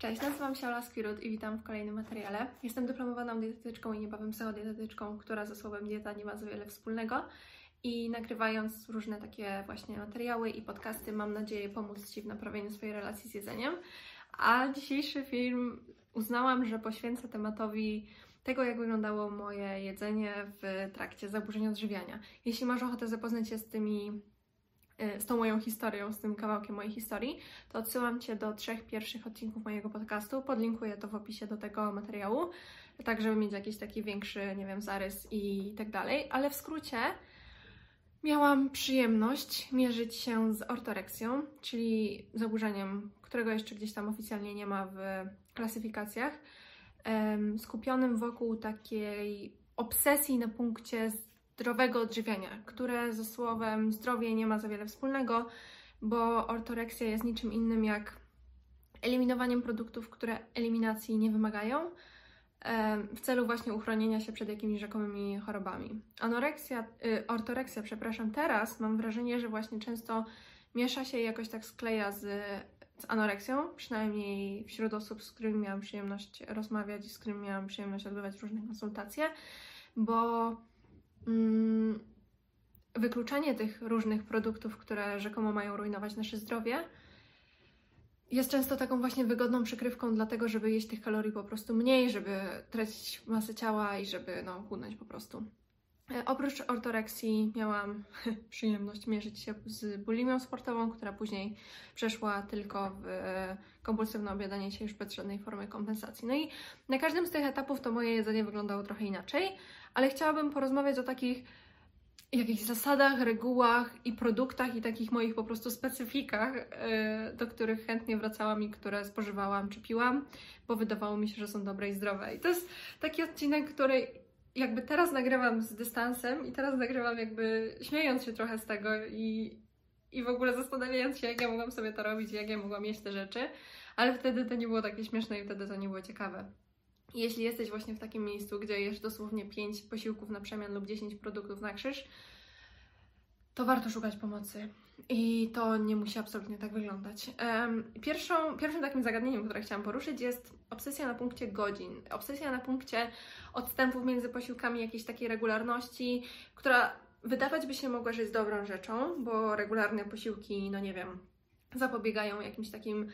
Cześć, nazywam się Ola Skirut i witam w kolejnym materiale. Jestem dyplomowaną dietetyczką i niebawem psychodietetyczką, która ze słowem dieta nie ma za wiele wspólnego. I nagrywając różne takie właśnie materiały i podcasty, mam nadzieję pomóc Ci w naprawieniu swojej relacji z jedzeniem. A dzisiejszy film uznałam, że poświęcę tematowi tego, jak wyglądało moje jedzenie w trakcie zaburzeń odżywiania. Jeśli masz ochotę zapoznać się z tymi z tą moją historią, z tym kawałkiem mojej historii, to odsyłam Cię do trzech pierwszych odcinków mojego podcastu. Podlinkuję to w opisie do tego materiału, tak żeby mieć jakiś taki większy, nie wiem, zarys i tak dalej. Ale w skrócie miałam przyjemność mierzyć się z ortoreksją, czyli zaburzeniem, którego jeszcze gdzieś tam oficjalnie nie ma w klasyfikacjach, skupionym wokół takiej obsesji na punkcie zdrowego odżywiania, które ze słowem zdrowie nie ma za wiele wspólnego, bo ortoreksja jest niczym innym jak eliminowaniem produktów, które eliminacji nie wymagają, w celu właśnie uchronienia się przed jakimiś rzekomymi chorobami. Anoreksja, y, ortoreksja, przepraszam, teraz mam wrażenie, że właśnie często miesza się i jakoś tak skleja z, z anoreksją, przynajmniej wśród osób, z którymi miałam przyjemność rozmawiać i z którymi miałam przyjemność odbywać różne konsultacje, bo wykluczanie tych różnych produktów, które rzekomo mają rujnować nasze zdrowie, jest często taką właśnie wygodną przykrywką dlatego, żeby jeść tych kalorii po prostu mniej, żeby tracić masę ciała i żeby no, chudnąć po prostu. E, oprócz ortoreksji miałam przyjemność mierzyć się z bulimią sportową, która później przeszła tylko w e, kompulsywne obiadanie się już bez żadnej formy kompensacji. No i na każdym z tych etapów to moje jedzenie wyglądało trochę inaczej, ale chciałabym porozmawiać o takich jakichś zasadach, regułach i produktach i takich moich po prostu specyfikach, yy, do których chętnie wracałam i które spożywałam czy piłam, bo wydawało mi się, że są dobre i zdrowe. I to jest taki odcinek, który jakby teraz nagrywam z dystansem i teraz nagrywam jakby śmiejąc się trochę z tego i, i w ogóle zastanawiając się, jak ja mogłam sobie to robić, jak ja mogłam jeść te rzeczy, ale wtedy to nie było takie śmieszne i wtedy to nie było ciekawe. Jeśli jesteś właśnie w takim miejscu, gdzie jesz dosłownie 5 posiłków na przemian lub 10 produktów na krzyż, to warto szukać pomocy. I to nie musi absolutnie tak wyglądać. Pierwszą, pierwszym takim zagadnieniem, które chciałam poruszyć, jest obsesja na punkcie godzin. Obsesja na punkcie odstępów między posiłkami, jakiejś takiej regularności, która wydawać by się mogła, że jest dobrą rzeczą, bo regularne posiłki, no nie wiem, zapobiegają jakimś takim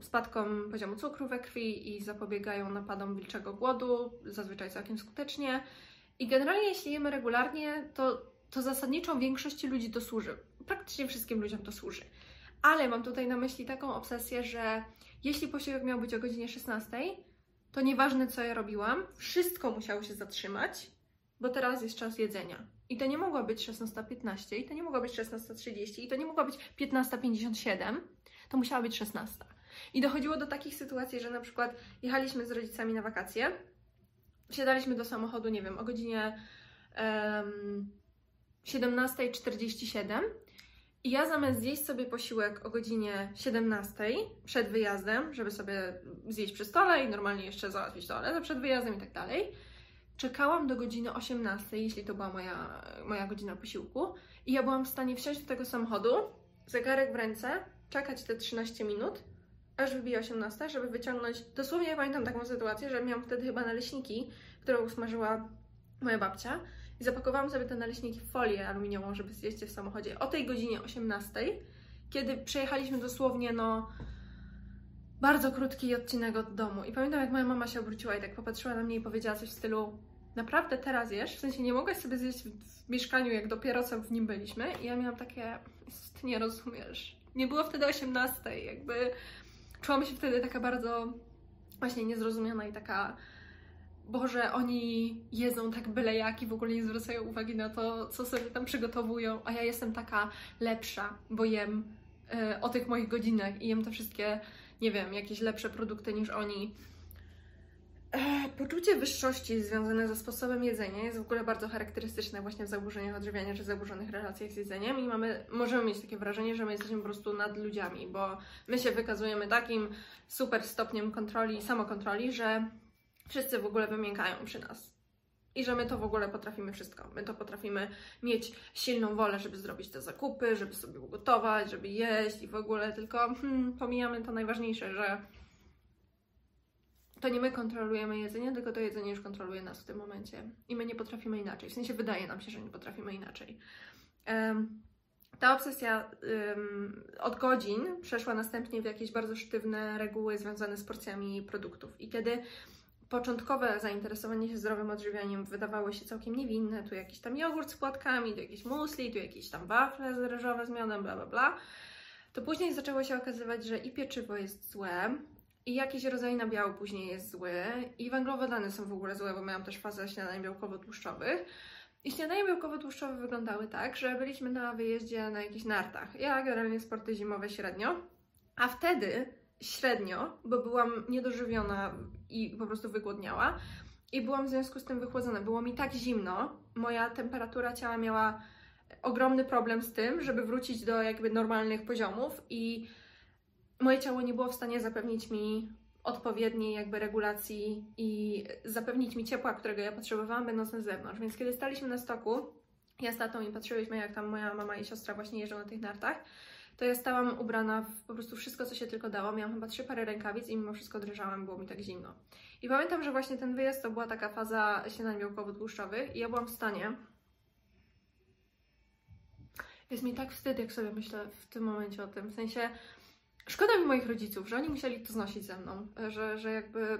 spadkom poziomu cukru we krwi i zapobiegają napadom wilczego głodu, zazwyczaj całkiem skutecznie. I generalnie, jeśli jemy regularnie, to, to zasadniczą większości ludzi to służy. Praktycznie wszystkim ludziom to służy. Ale mam tutaj na myśli taką obsesję, że jeśli posiłek miał być o godzinie 16, to nieważne co ja robiłam, wszystko musiało się zatrzymać, bo teraz jest czas jedzenia. I to nie mogła być 16.15, i to nie mogła być 16.30, i to nie mogła być 15.57, to musiała być 16. I dochodziło do takich sytuacji, że na przykład jechaliśmy z rodzicami na wakacje, wsiadaliśmy do samochodu, nie wiem, o godzinie um, 17.47 i ja zamiast zjeść sobie posiłek o godzinie 17 przed wyjazdem, żeby sobie zjeść przy stole i normalnie jeszcze załatwić toaletę przed wyjazdem i tak dalej, czekałam do godziny 18, jeśli to była moja, moja godzina posiłku i ja byłam w stanie wsiąść do tego samochodu, zegarek w ręce, czekać te 13 minut, aż wybije 18, żeby wyciągnąć. Dosłownie ja pamiętam taką sytuację, że miałam wtedy chyba naleśniki, które usmażyła moja babcia. I zapakowałam sobie te naleśniki w folię aluminiową, żeby zjeść je w samochodzie o tej godzinie 18, kiedy przejechaliśmy dosłownie, no, bardzo krótki odcinek od domu. I pamiętam, jak moja mama się obróciła i tak popatrzyła na mnie i powiedziała coś w stylu: Naprawdę teraz jesz? W sensie nie mogłaś sobie zjeść w, mieszkaniu, jak dopiero co w nim byliśmy. I ja miałam takie: nie rozumiesz nie było wtedy 18, jakby czułam się wtedy taka bardzo właśnie niezrozumiana i taka Boże, oni jedzą tak byle jak i w ogóle nie zwracają uwagi na to, co sobie tam przygotowują, a ja jestem taka lepsza, bo jem y, o tych moich godzinach i jem te wszystkie, nie wiem, jakieś lepsze produkty niż oni. Poczucie wyższości związane ze sposobem jedzenia jest w ogóle bardzo charakterystyczne właśnie w zaburzeniach odżywiania czy zaburzonych relacjach z jedzeniem i mamy, możemy mieć takie wrażenie, że my jesteśmy po prostu nad ludziami, bo my się wykazujemy takim super stopniem kontroli i samokontroli, że wszyscy w ogóle wymiękają przy nas. I że my to w ogóle potrafimy wszystko. My to potrafimy mieć silną wolę, żeby zrobić te zakupy, żeby sobie ugotować, żeby jeść i w ogóle, tylko hmm, pomijamy to najważniejsze, że to nie my kontrolujemy jedzenie, tylko to jedzenie już kontroluje nas w tym momencie. I my nie potrafimy inaczej. W sensie wydaje nam się, że nie potrafimy inaczej. Um, ta obsesja um, od godzin przeszła następnie w jakieś bardzo sztywne reguły związane z porcjami produktów. I kiedy początkowe zainteresowanie się zdrowym odżywianiem wydawało się całkiem niewinne, tu jakiś tam jogurt z płatkami, tu jakieś musli, tu jakieś tam wafle ryżowe z miodem, bla bla bla, to później zaczęło się okazywać, że i pieczywo jest złe, i jakiś rodzaj nabiału później jest zły, i węglowodany są w ogóle złe, bo miałam też fazę śniadań białkowo-tłuszczowych. I śniadania białkowo-tłuszczowe wyglądały tak, że byliśmy na wyjeździe na jakichś nartach. Ja generalnie sporty zimowe średnio, a wtedy średnio, bo byłam niedożywiona i po prostu wygłodniała i byłam w związku z tym wychłodzona. Było mi tak zimno, moja temperatura ciała miała ogromny problem z tym, żeby wrócić do jakby normalnych poziomów i moje ciało nie było w stanie zapewnić mi odpowiedniej jakby regulacji i zapewnić mi ciepła, którego ja potrzebowałam będąc na zewnątrz. Więc kiedy staliśmy na stoku, ja z tatą i patrzyliśmy jak tam moja mama i siostra właśnie jeżdżą na tych nartach, to ja stałam ubrana w po prostu wszystko, co się tylko dało. Miałam chyba trzy pary rękawic i mimo wszystko drżałam, było mi tak zimno. I pamiętam, że właśnie ten wyjazd to była taka faza śniadań białkowo-tłuszczowych i ja byłam w stanie jest mi tak wstyd, jak sobie myślę w tym momencie o tym. W sensie, szkoda mi moich rodziców, że oni musieli to znosić ze mną, że, że jakby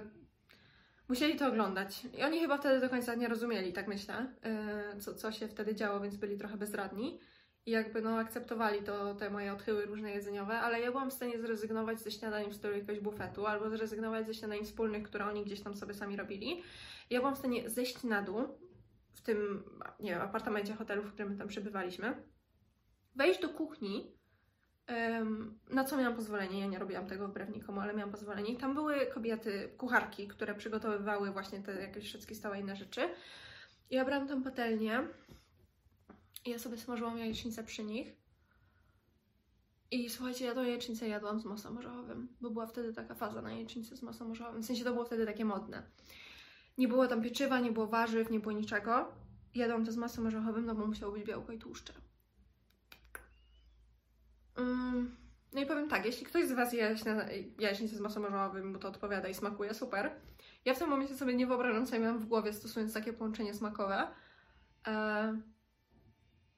musieli to oglądać. I oni chyba wtedy do końca nie rozumieli, tak myślę, e, co, co się wtedy działo, więc byli trochę bezradni. I jakby no akceptowali to, te moje odchyły różne jedzeniowe, ale ja byłam w stanie zrezygnować ze śniadań stylu jakiegoś bufetu, albo zrezygnować ze śniadań wspólnych, które oni gdzieś tam sobie sami robili. Ja byłam w stanie zejść na dół w tym, nie wiem, apartamencie hotelu, w którym tam przebywaliśmy, wejść do kuchni, na co miałam pozwolenie. Ja nie robiłam tego wbrew nikomu, ale miałam pozwolenie. I tam były kobiety, kucharki, które przygotowywały właśnie te jakieś wszystkie stałe inne rzeczy. Ja brałam tam patelnię i ja sobie smażyłam jajecznicę przy nich. I słuchajcie, ja tą jajecznicę jadłam z masłem orzechowym, bo była wtedy taka faza na jajecznicę z masłem orzechowym. W sensie to było wtedy takie modne. Nie było tam pieczywa, nie było warzyw, nie było niczego. Jadłam to z masłem orzechowym, no bo musiało być białko i tłuszcze. Mm, no i powiem tak, jeśli ktoś z Was je jaśnicę z masą orzechowym, mu to odpowiada i smakuje, super. Ja w tym momencie sobie nie wyobrażam, co ja miałam w głowie stosując takie połączenie smakowe. E,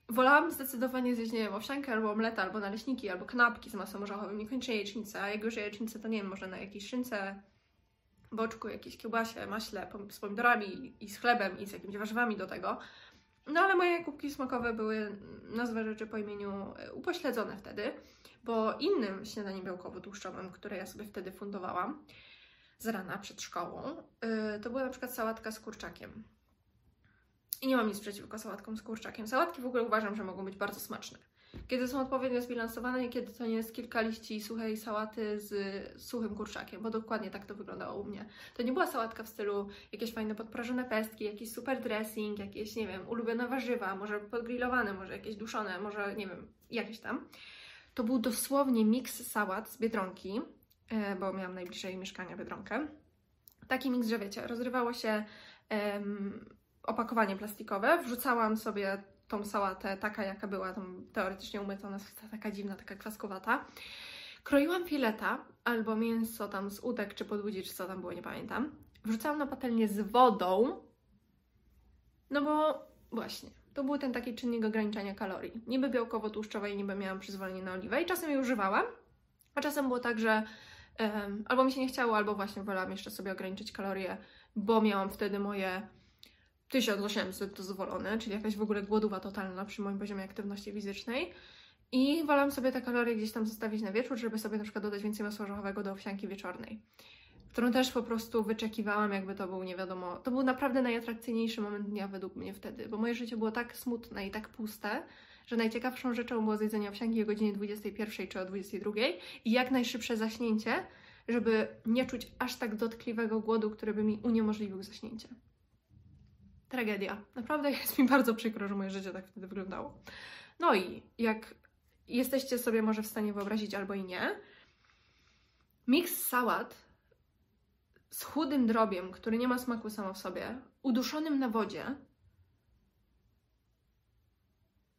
wolałam zdecydowanie zjeść, nie wiem, owsiankę albo omleta, albo naleśniki, albo knapki z masą orzechowym, niekoniecznie jajecznicę, a jak już jajecznicę, to nie wiem, może na jakiejś szynce, boczku, jakiejś kiełbasie, maśle, z pomidorami i z chlebem i z jakimiś warzywami do tego. No ale moje kubki smakowe były, nazwę rzeczy po imieniu, e, upośledzone wtedy, bo innym śniadaniem białkowo-tłuszczowym, które ja sobie wtedy fundowałam z rana przed szkołą, yy, to była na przykład sałatka z kurczakiem. I nie mam nic przeciwko sałatkom z kurczakiem. Sałatki w ogóle uważam, że mogą być bardzo smaczne. Kiedy są odpowiednio zbilansowane i kiedy to nie jest kilka liści suchej sałaty z suchym kurczakiem, bo dokładnie tak to wyglądało u mnie. To nie była sałatka w stylu jakieś fajne podprażone pestki, jakiś super dressing, jakieś, nie wiem, ulubione warzywa, może podgrillowane, może jakieś duszone, może, nie wiem, jakieś tam. To był dosłownie miks sałat z Biedronki, e, bo miałam najbliżej mieszkania Biedronkę. Taki miks, że wiecie, rozrywało się um, opakowanie plastikowe, wrzucałam sobie tą sałatę, taka jaka była, tą teoretycznie umyta, ona jest taka dziwna, taka kwaskowata. Kroiłam fileta albo mięso tam z udek czy podłudzi, czy co tam było, nie pamiętam. Wrzucałam na patelnię z wodą, no bo właśnie, to był ten taki czynnik ograniczania kalorii. Niby białkowo-tłuszczowe i niby miałam przyzwolenie na oliwę i czasem je używałam, a czasem było tak, że um, albo mi się nie chciało, albo właśnie wolałam jeszcze sobie ograniczyć kalorie, bo miałam wtedy moje 1800 dozwolone, czyli jakaś w ogóle głodowa totalna przy moim poziomie aktywności fizycznej. I wolałam sobie te kalorie gdzieś tam zostawić na wieczór, żeby sobie na przykład dodać więcej masła orzechowego do owsianki wieczornej. Którą też po prostu wyczekiwałam, jakby to był nie wiadomo. To był naprawdę najatrakcyjniejszy moment dnia według mnie wtedy, bo moje życie było tak smutne i tak puste, że najciekawszą rzeczą było zjedzenie owsianki o godzinie 21 czy o 22 i jak najszybsze zaśnięcie, żeby nie czuć aż tak dotkliwego głodu, który by mi uniemożliwił zaśnięcie tragedia. Naprawdę jest mi bardzo przykro, że moje życie tak wtedy wyglądało. No i jak jesteście sobie może w stanie wyobrazić albo i nie, miks sałat z chudym drobiem, który nie ma smaku samo w sobie, uduszonym na wodzie,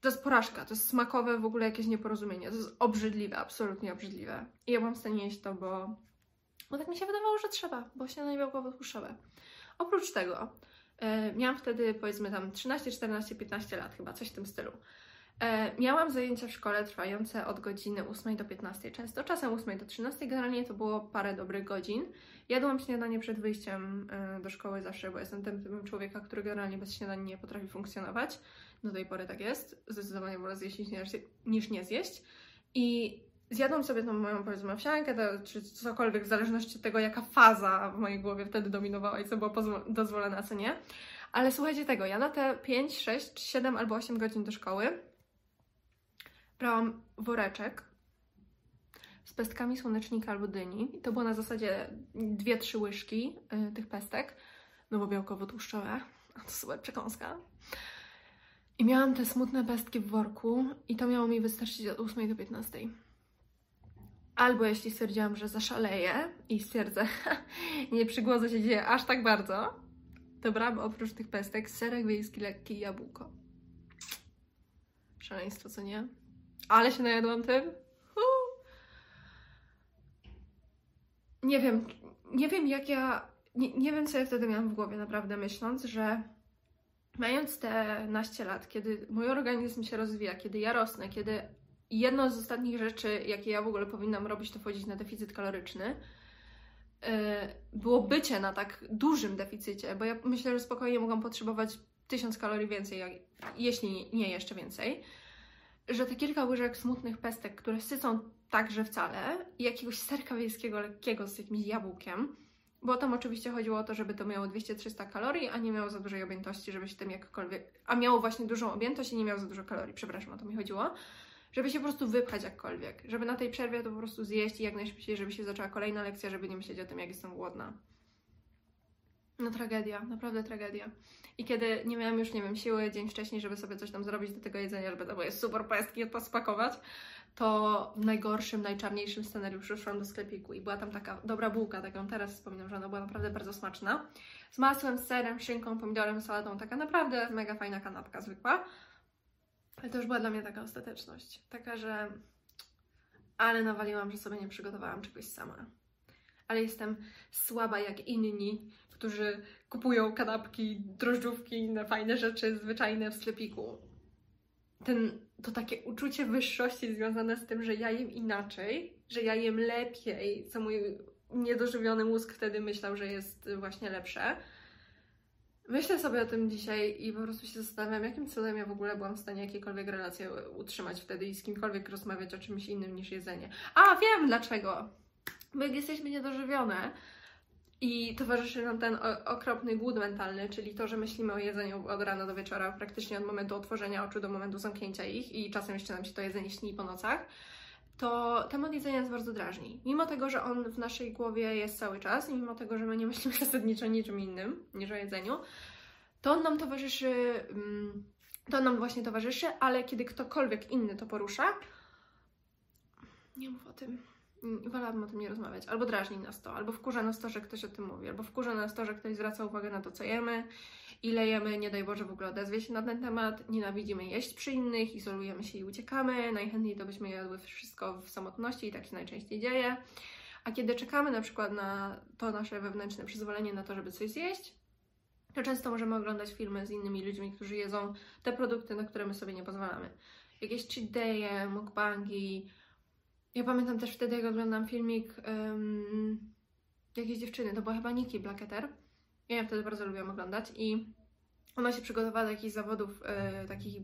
to jest porażka, to jest smakowe w ogóle jakieś nieporozumienie, to jest obrzydliwe, absolutnie obrzydliwe. I ja mam w stanie jeść to, bo Bo tak mi się wydawało, że trzeba, bo śniadanie białkowo-tłuszczowe. Oprócz tego miałam wtedy powiedzmy tam 13, 14, 15 lat chyba, coś w tym stylu. E, miałam zajęcia w szkole trwające od godziny 8 do 15, często czasem 8 do 13, generalnie to było parę dobrych godzin. Jadłam śniadanie przed wyjściem e, do szkoły zawsze, bo jestem tym typem człowieka, który generalnie bez śniadania nie potrafi funkcjonować. Do tej pory tak jest. Zdecydowanie wolę zjeść niż nie zjeść. I zjadłam sobie tą moją, powiedzmy, owsiankę, czy cokolwiek, w zależności od tego, jaka faza w mojej głowie wtedy dominowała i co było dozwolone, a co nie. Ale słuchajcie tego, ja na te 5, 6, 7 albo 8 godzin do szkoły brałam woreczek z pestkami słonecznika albo dyni. I to było na zasadzie 2-3 łyżki y, tych pestek, no bo białkowo-tłuszczowe, a to super przekąska. I miałam te smutne pestki w worku i to miało mi wystarczyć od 8 do 15. Albo jeśli stwierdziłam, że zaszaleję i stwierdzę, nie przygłodzę się dzieje aż tak bardzo, to brałam oprócz tych pestek serek wiejski lekki i jabłko. Szaleństwo, co nie? Ale się najadłam tym. Nie wiem, nie wiem jak ja, nie, nie wiem co ja wtedy miałam w głowie naprawdę myśląc, że mając te naście lat, kiedy mój organizm się rozwija, kiedy ja rosnę, kiedy jedną z ostatnich rzeczy, jakie ja w ogóle powinnam robić, to wchodzić na deficyt kaloryczny, e, było bycie na tak dużym deficycie, bo ja myślę, że spokojnie mogłam potrzebować tysiąc kalorii więcej, jeśli nie jeszcze więcej. Że te kilka łyżek smutnych pestek, które sycą także wcale, i jakiegoś serka wiejskiego lekkiego z jakimś jabłkiem, bo tam oczywiście chodziło o to, żeby to miało 200-300 kalorii, a nie miało za dużej objętości, żeby się tym jakkolwiek... A miało właśnie dużą objętość i nie miało za dużo kalorii, przepraszam, o to mi chodziło. Żeby się po prostu wypchać jakkolwiek. Żeby na tej przerwie to po prostu zjeść i jak najszybciej, żeby się zaczęła kolejna lekcja, żeby nie myśleć o tym, jak jestem głodna. No tragedia, naprawdę tragedia. I kiedy nie miałam już, nie wiem, siły dzień wcześniej, żeby sobie coś tam zrobić do tego jedzenia, żeby to były super pestki spakować, to w najgorszym, najczarniejszym scenariuszu szłam do sklepiku i była tam taka dobra bułka, taką teraz wspominam, że ona była naprawdę bardzo smaczna. Z masłem, serem, szynką, pomidorem, salatą, taka naprawdę mega fajna kanapka zwykła. Ale to już była dla mnie taka ostateczność. Taka, że ale nawaliłam, że sobie nie przygotowałam czegoś sama. Ale jestem słaba jak inni którzy kupują kanapki, drożdżówki inne fajne rzeczy zwyczajne w sklepiku. Ten, to takie uczucie wyższości związane z tym, że ja jem inaczej, że ja jem lepiej, co mój niedożywiony mózg wtedy myślał, że jest właśnie lepsze. Myślę sobie o tym dzisiaj i po prostu się zastanawiam, jakim cudem ja w ogóle byłam w stanie jakiekolwiek relacje utrzymać wtedy i z kimkolwiek rozmawiać o czymś innym niż jedzenie. A, wiem dlaczego! My jesteśmy niedożywione, i towarzyszy nam ten okropny głód mentalny, czyli to, że myślimy o jedzeniu od rana do wieczora, praktycznie od momentu otworzenia oczu do momentu zamknięcia ich i czasem jeszcze nam się to jedzenie śni po nocach, to temat jedzenia jest bardzo drażni. Mimo tego, że on w naszej głowie jest cały czas i mimo tego, że my nie myślimy zasadniczo niczym innym niż o jedzeniu, to on nam towarzyszy, mm, to on nam właśnie towarzyszy, ale kiedy ktokolwiek inny to porusza, nie mów o tym wolałabym o tym nie rozmawiać. Albo drażni nas to, albo wkurza nas to, że ktoś o tym mówi, albo wkurza nas to, że ktoś zwraca uwagę na to, co jemy, ile jemy, nie daj Boże w ogóle odezwie się na ten temat, nienawidzimy jeść przy innych, izolujemy się i uciekamy, najchętniej to byśmy jadły wszystko w samotności i tak się najczęściej dzieje. A kiedy czekamy na przykład na to nasze wewnętrzne przyzwolenie na to, żeby coś zjeść, to często możemy oglądać filmy z innymi ludźmi, którzy jedzą te produkty, na które my sobie nie pozwalamy. Jakieś cheat day'e, mukbangi, ja pamiętam też wtedy, jak oglądam filmik um, jakiejś dziewczyny, to była chyba Nikki Blacketer. Ja ją wtedy bardzo lubiłam oglądać i ona się przygotowała do jakichś zawodów e, takich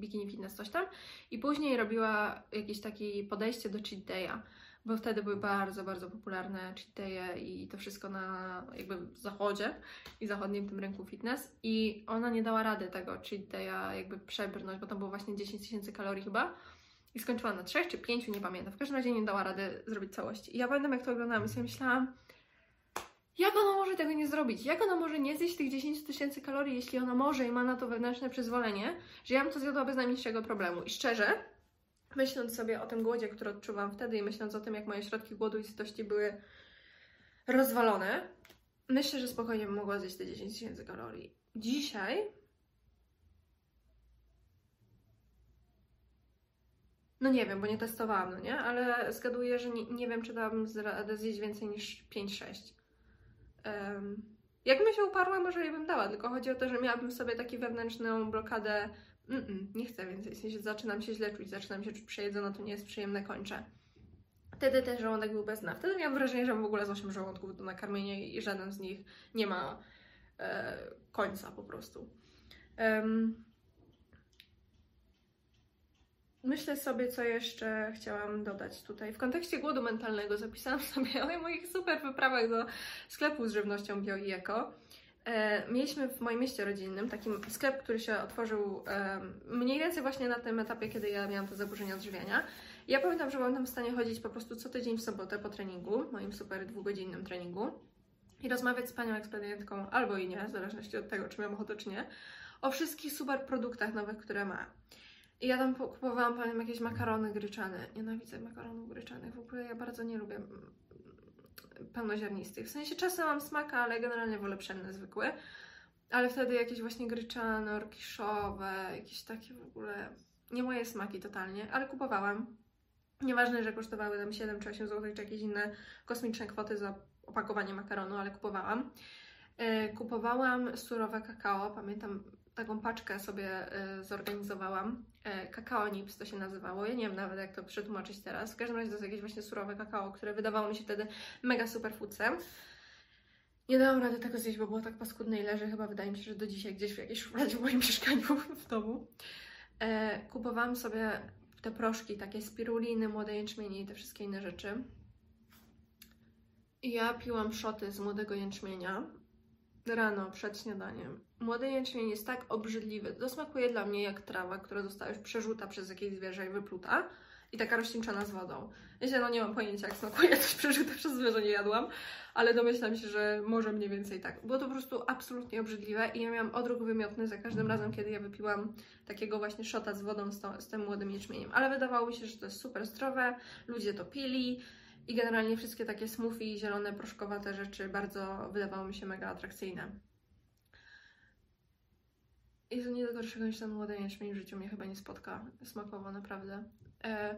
bikini fitness coś tam i później robiła jakieś takie podejście do cheat day'a, bo wtedy były bardzo, bardzo popularne cheat day'e i to wszystko na jakby zachodzie i zachodnim tym rynku fitness i ona nie dała rady tego cheat day'a jakby przebrnąć, bo tam było właśnie 10 tysięcy kalorii chyba i skończyła na trzech czy pięciu, nie pamiętam. W każdym razie nie dała rady zrobić całości. I ja pamiętam, jak to oglądałam i sobie myślałam, jak ona może tego nie zrobić? Jak ona może nie zjeść tych 10 tysięcy kalorii, jeśli ona może i ma na to wewnętrzne przyzwolenie, że ja bym to zjadła bez najmniejszego problemu. I szczerze, myśląc sobie o tym głodzie, który odczuwam wtedy i myśląc o tym, jak moje środki głodu i sytości były rozwalone, myślę, że spokojnie bym mogła zjeść te 10 tysięcy kalorii. Dzisiaj No nie wiem, bo nie testowałam, no nie? Ale zgaduję, że nie, nie wiem, czy dałabym zjeść więcej niż 5-6. Um, jakbym się uparła, może je bym dała, tylko chodzi o to, że miałabym sobie taką wewnętrzną blokadę mm -mm, nie chcę więcej, zaczynam się źle czuć, zaczynam się czuć przejedzono, to nie jest przyjemne, kończę. Wtedy ten żołądek był bez dna. Wtedy miałam wrażenie, że mam w ogóle z 8 żołądków do nakarmienia i żaden z nich nie ma e, końca po prostu. Um, Myślę sobie, co jeszcze chciałam dodać tutaj. W kontekście głodu mentalnego zapisałam sobie o moich super wyprawach do sklepu z żywnością bio i eko. E, mieliśmy w moim mieście rodzinnym taki sklep, który się otworzył e, mniej więcej właśnie na tym etapie, kiedy ja miałam te zaburzenia odżywiania. Ja pamiętam, że byłam tam w stanie chodzić po prostu co tydzień w sobotę po treningu, moim super dwugodzinnym treningu i rozmawiać z panią ekspedientką albo i nie, w zależności od tego, czy miałam ochotę, czy nie, o wszystkich super produktach nowych, które ma. I ja tam kupowałam, pamiętam, jakieś makarony gryczane. Nienawidzę makaronów gryczanych. W ogóle ja bardzo nie lubię mm, pełnoziarnistych. W sensie czasem mam smaka, ale generalnie wolę pszenne zwykłe. Ale wtedy jakieś właśnie gryczane, orkiszowe, jakieś takie w ogóle nie moje smaki totalnie, ale kupowałam. Nieważne, że kosztowały tam 7 czy 8 zł, czy jakieś inne kosmiczne kwoty za opakowanie makaronu, ale kupowałam. E, kupowałam surowe kakao, pamiętam taką paczkę sobie y, zorganizowałam. E, kakao Nips to się nazywało. Ja nie wiem nawet jak to przetłumaczyć teraz. W każdym razie to jest jakieś właśnie surowe kakao, które wydawało mi się wtedy mega super foodcem. Nie dałam rady tego zjeść, bo było tak paskudne i leży chyba wydaje mi się, że do dzisiaj gdzieś w jakiejś szufladzie w moim mieszkaniu w domu. E, kupowałam sobie te proszki, takie spiruliny, młode jęczmienie i te wszystkie inne rzeczy. I ja piłam szoty z młodego jęczmienia rano przed śniadaniem. Młody jęczmień jest tak obrzydliwy. To smakuje dla mnie jak trawa, która została już przerzuta przez jakieś zwierzę i wypluta. I taka rozcieńczona z wodą. Ja no nie mam pojęcia, jak smakuje coś przerzuta przez zwierzę, nie jadłam, ale domyślam się, że może mniej więcej tak. Było to po prostu absolutnie obrzydliwe i ja miałam odruch wymiotny za każdym razem, kiedy ja wypiłam takiego właśnie szota z wodą z, to, z tym młodym jęczmieniem. Ale wydawało mi się, że to jest super zdrowe, ludzie to pili, i generalnie wszystkie takie smoothie, zielone, proszkowate rzeczy bardzo wydawały mi się mega atrakcyjne. I nie do gorszego niż ten młody jęczmień w życiu mnie chyba nie spotka smakowo, naprawdę. E,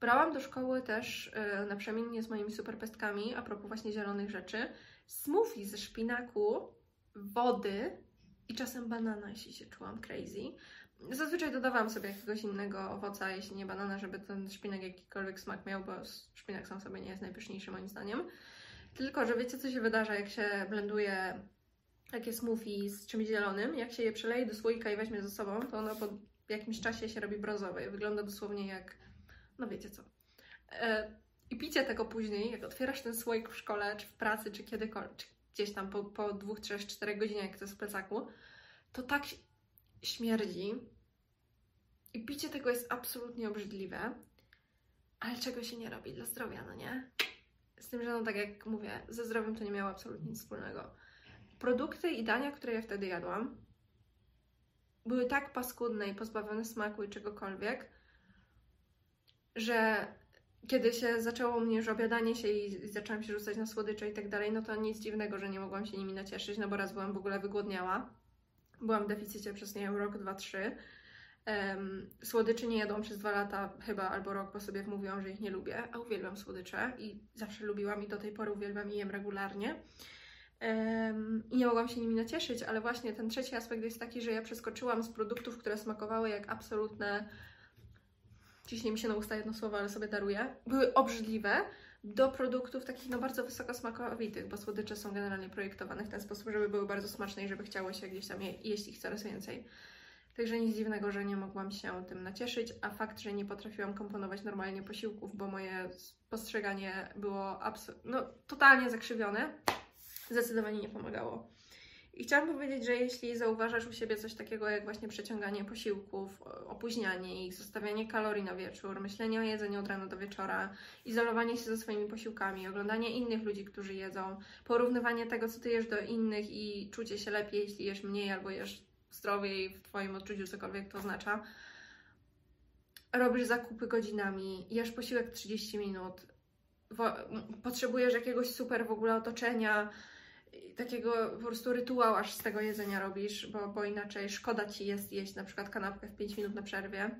brałam do szkoły też e, naprzemiennie z moimi superpestkami, a propos właśnie zielonych rzeczy, smoothie ze szpinaku, wody i czasem banana, jeśli się czułam crazy. Zazwyczaj dodawałam sobie jakiegoś innego owoca, jeśli nie banana, żeby ten szpinak jakikolwiek smak miał, bo szpinak sam sobie nie jest najpyszniejszy moim zdaniem. Tylko, że wiecie co się wydarza, jak się blenduje takie smoothie z czymś zielonym, jak się je przeleje do słoika i weźmie ze sobą, to ono po jakimś czasie się robi brązowe i wygląda dosłownie jak, no wiecie co. E, I picie tego później, jak otwierasz ten słoik w szkole, czy w pracy, czy kiedykolwiek, czy gdzieś tam po, po dwóch, trzech, czterech godzinach, jak to jest w plecaku, to tak śmierdzi. I picie tego jest absolutnie obrzydliwe, ale czego się nie robi dla zdrowia, no nie? Z tym, że no tak jak mówię, ze zdrowiem to nie miało absolutnie nic wspólnego. Produkty i dania, które ja wtedy jadłam, były tak paskudne i pozbawione smaku i czegokolwiek, że kiedy się zaczęło mnie już obiadanie się i zaczęłam się rzucać na słodycze i tak dalej, no to nic dziwnego, że nie mogłam się nimi nacieszyć, no bo raz byłam w ogóle wygłodniała Byłam w deficycie przez, nie wiem, rok, dwa, trzy. Um, słodyczy nie jadłam przez dwa lata chyba, albo rok, bo sobie wmówiłam, że ich nie lubię, a uwielbiam słodycze i zawsze lubiłam i do tej pory uwielbiam i jem regularnie. I nie mogłam się nimi nacieszyć, ale właśnie ten trzeci aspekt jest taki, że ja przeskoczyłam z produktów, które smakowały jak absolutne ciśnie mi się na usta jedno słowo, ale sobie daruję, były obrzydliwe, do produktów takich no bardzo wysoko smakowitych, bo słodycze są generalnie projektowane w ten sposób, żeby były bardzo smaczne i żeby chciało się gdzieś tam je, jeść ich coraz więcej. Także nic dziwnego, że nie mogłam się tym nacieszyć, a fakt, że nie potrafiłam komponować normalnie posiłków, bo moje postrzeganie było no, totalnie zakrzywione, zdecydowanie nie pomagało. I chciałam powiedzieć, że jeśli zauważasz u siebie coś takiego jak właśnie przeciąganie posiłków, opóźnianie ich, zostawianie kalorii na wieczór, myślenie o jedzeniu od rana do wieczora, izolowanie się ze swoimi posiłkami, oglądanie innych ludzi, którzy jedzą, porównywanie tego, co ty jesz do innych i czucie się lepiej, jeśli jesz mniej albo jesz zdrowiej w Twoim odczuciu, cokolwiek to oznacza. Robisz zakupy godzinami, jesz posiłek 30 minut, potrzebujesz jakiegoś super w ogóle otoczenia, takiego po prostu rytuału aż z tego jedzenia robisz, bo, bo inaczej szkoda Ci jest jeść na przykład kanapkę w 5 minut na przerwie.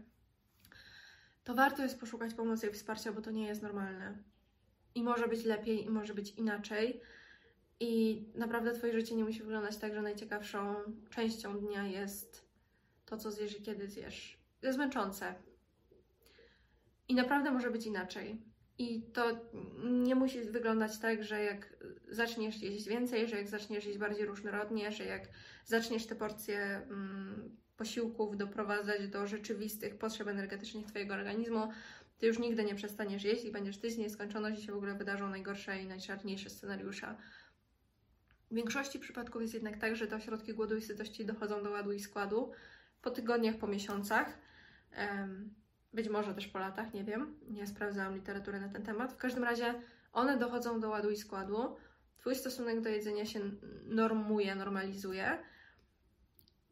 to warto jest poszukać pomocy i wsparcia, bo to nie jest normalne. I może być lepiej, i może być inaczej. I naprawdę Twoje życie nie musi wyglądać tak, że najciekawszą częścią dnia jest to, co zjesz i kiedy zjesz. To jest męczące. I naprawdę może być inaczej. I to nie musi wyglądać tak, że jak zaczniesz jeść więcej, że jak zaczniesz jeść bardziej różnorodnie, że jak zaczniesz te porcje mm, posiłków doprowadzać do rzeczywistych potrzeb energetycznych Twojego organizmu, Ty już nigdy nie przestaniesz jeść i będziesz tyć nieskończoność i się w ogóle wydarzą najgorsze i najczarniejsze scenariusze. W większości przypadków jest jednak tak, że te ośrodki głodu i sytości dochodzą do ładu i składu po tygodniach, po miesiącach. Być może też po latach, nie wiem. Nie sprawdzałam literatury na ten temat. W każdym razie one dochodzą do ładu i składu. Twój stosunek do jedzenia się normuje, normalizuje.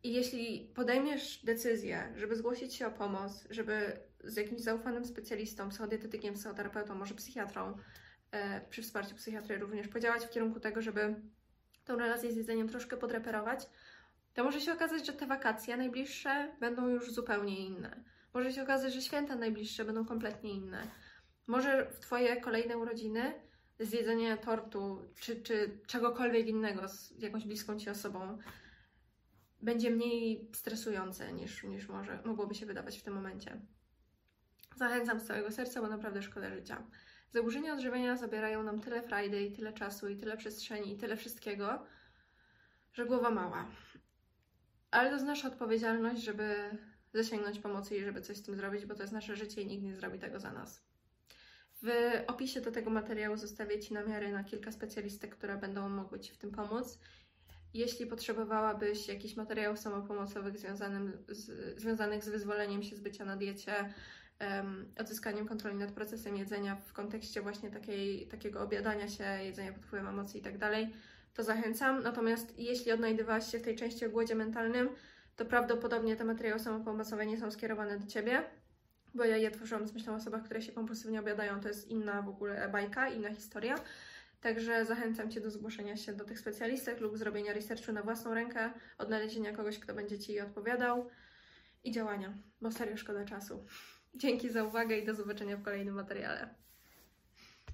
I jeśli podejmiesz decyzję, żeby zgłosić się o pomoc, żeby z jakimś zaufanym specjalistą, psychodietetykiem, psychoterapeutą, może psychiatrą, e, przy wsparciu psychiatry również podziałać w kierunku tego, żeby tą relację z jedzeniem troszkę podreperować, to może się okazać, że te wakacje najbliższe będą już zupełnie inne. Może się okazać, że święta najbliższe będą kompletnie inne. Może w Twoje kolejne urodziny zjedzenie tortu czy, czy czegokolwiek innego z jakąś bliską Ci osobą będzie mniej stresujące niż, niż może mogłoby się wydawać w tym momencie. Zachęcam z całego serca, bo naprawdę szkoda życia. Zaburzenia odżywiania zabierają nam tyle i tyle czasu i tyle przestrzeni i tyle wszystkiego, że głowa mała. Ale to nasza odpowiedzialność, żeby zasięgnąć pomocy i żeby coś z tym zrobić, bo to jest nasze życie i nikt nie zrobi tego za nas. W opisie do tego materiału zostawię Ci namiary na kilka specjalistek, które będą mogły Ci w tym pomóc. Jeśli potrzebowałabyś jakichś materiałów samopomocowych związanym z, związanych z wyzwoleniem się z bycia na diecie, um, odzyskaniem kontroli nad procesem jedzenia w kontekście właśnie takiej, takiego obiadania się, jedzenia pod wpływem emocji i tak to zachęcam. Natomiast jeśli odnajdywałaś się w tej części o głodzie mentalnym, to prawdopodobnie te materiały samopomocowe nie są skierowane do Ciebie, bo ja je tworzyłam z myślą o osobach, które się kompulsywnie obiadają. To jest inna w ogóle bajka, inna historia. Także zachęcam Cię do zgłoszenia się do tych specjalistek lub zrobienia researchu na własną rękę, odnalezienia kogoś, kto będzie Ci odpowiadał i działania, bo serio szkoda czasu. Dzięki za uwagę i do zobaczenia w kolejnym materiale.